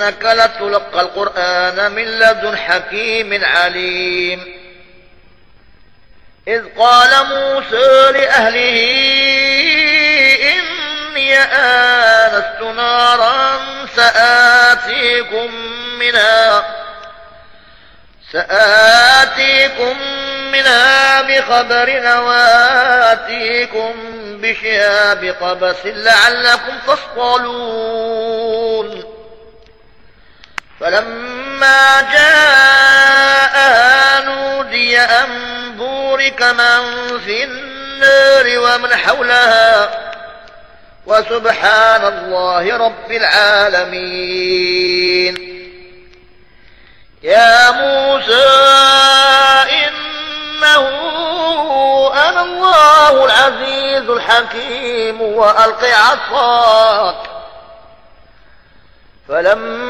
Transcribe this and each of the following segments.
وإنك لتلقى القرآن من لدن حكيم عليم. إذ قال موسى لأهله إني آنست نارا سآتيكم منها سآتيكم منها بخبر وآتيكم بشهاب قبس لعلكم تصطلون. فلما جاءها نودي أن بورك من في النار ومن حولها وسبحان الله رب العالمين. يا موسى إنه أنا الله العزيز الحكيم وألق عصاك. فلما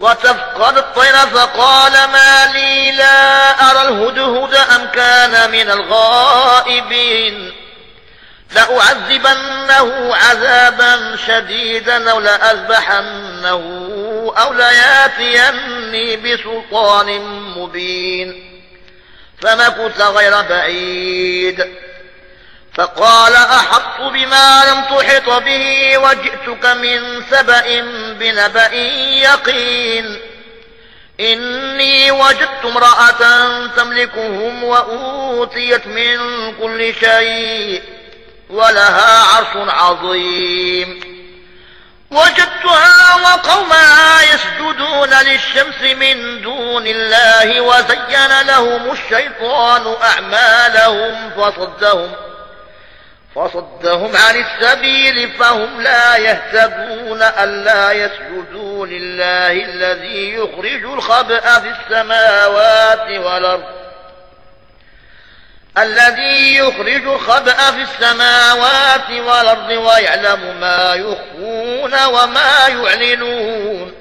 وتفقد الطير فقال ما لي لا أرى الهدهد أم كان من الغائبين لأعذبنه عذابا شديدا أو لأذبحنه أو لياتيني بسلطان مبين فمكث غير بعيد فقال أحط بما لم تحط به وجئتك من سبأ بنبأ يقين. إني وجدت امرأة تملكهم وأوتيت من كل شيء ولها عرش عظيم. وجدتها وقومها يسجدون للشمس من دون الله وزين لهم الشيطان أعمالهم فصدهم. فصدهم عن السبيل فهم لا يهتدون ألا يسجدوا لله الذي يخرج الخبأ في السماوات والأرض. الذي يخرج الخبأ في السماوات والأرض ويعلم ما يخفون وما يعلنون.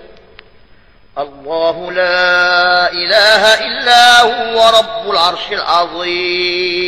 الله لا إله إلا هو رب العرش العظيم.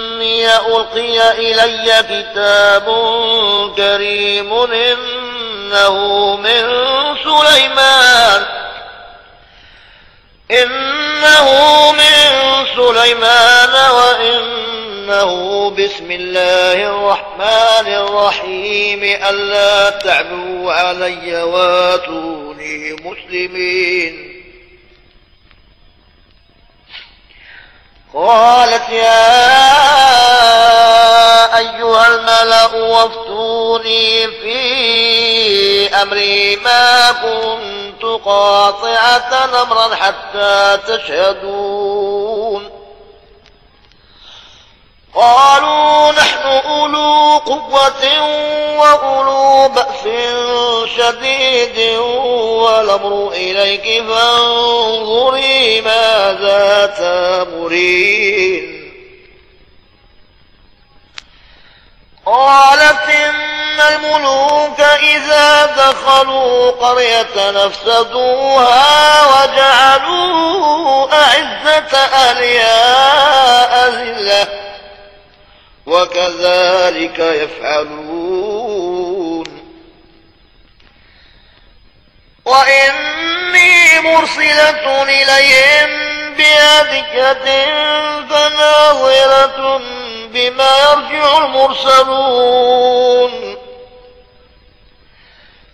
إني ألقي إلي كتاب كريم إنه من سليمان. إنه من سليمان وإنه بسم الله الرحمن الرحيم. ألا تعلوا علي واتوني مسلمين. قالت يا أيها الملأ وافتوني في أمري ما كنت قاطعة أمرا حتى تشهدون. قالوا نحن أولو قوة وأولو بأس شديد والأمر إليك فانظري ماذا تأمرين. قالت إن الملوك إذا دخلوا قرية نفسدوها وجعلوا أعزة أهلها أذلة وكذلك يفعلون. وإني مرسلة إليهم بهدكة فناظرة بما يرجع المرسلون.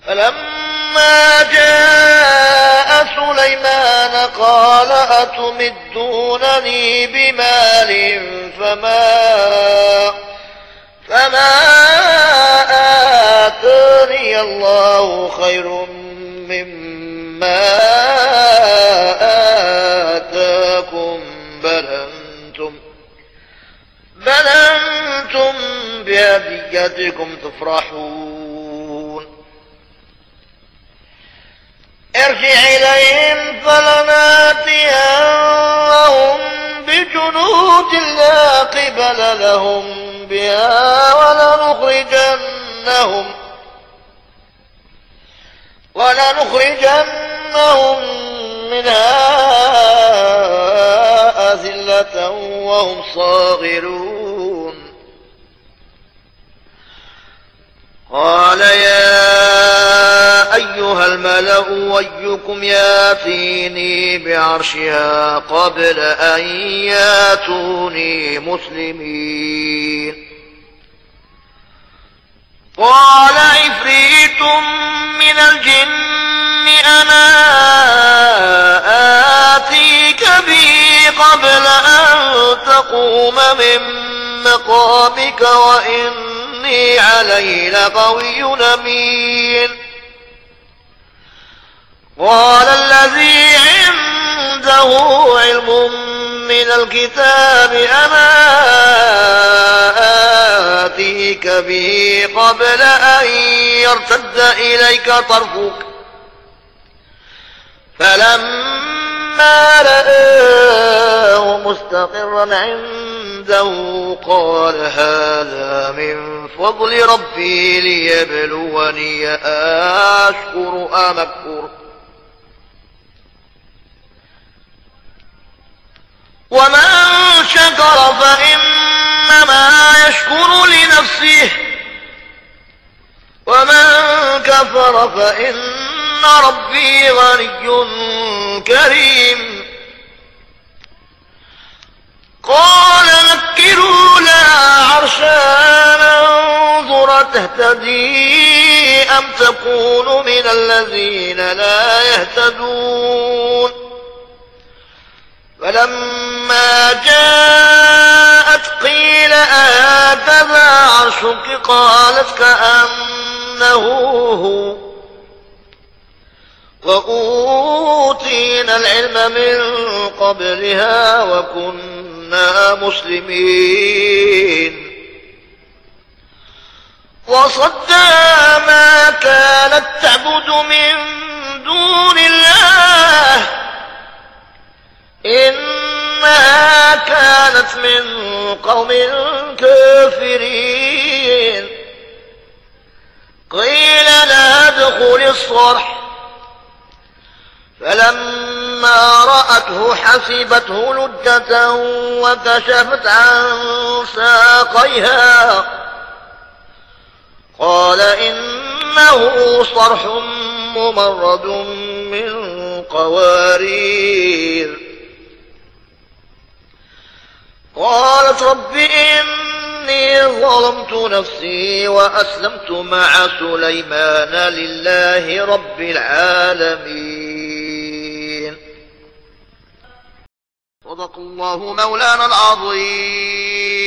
فلما جاء سليمان قال أتمدونني بمال فما فما آتاني الله خير آتاكم بل أنتم بل أنتم بهديتكم تفرحون ارجع إليهم فلناتينهم بجنود لا قبل لهم بها ولنخرجنهم ولنخرجنهم منها أذلة وهم صاغرون قال يا أيها الملأ ويكم ياتيني بعرشها قبل أن ياتوني مسلمين قال عفريت من الجن تقوم من مقامك وإني عليه لقوي أمين. قال الذي عنده علم من الكتاب أنا آتيك به قبل أن يرتد إليك طرفك؟ فلما رآه مستقرا عنده قال هذا من فضل ربي ليبلوني أشكر أم أكفر. ومن شكر فإنما يشكر لنفسه. ومن كفر فإن ربي غني كريم. تهتدي أم تكون من الذين لا يهتدون؟ فلما جاءت قيل آكذا عرشك قالت كأنه هو. وأوتينا العلم من قبلها وكنا مسلمين. وصدى ما كانت تعبد من دون الله. إنها كانت من قوم كافرين. قيل لا ادخل الصرح. فلما رأته حسبته لجة وكشفت عن ساقيها. قال إنه صرح ممرد من قوارير. قالت رب إني ظلمت نفسي وأسلمت مع سليمان لله رب العالمين. صدق الله مولانا العظيم.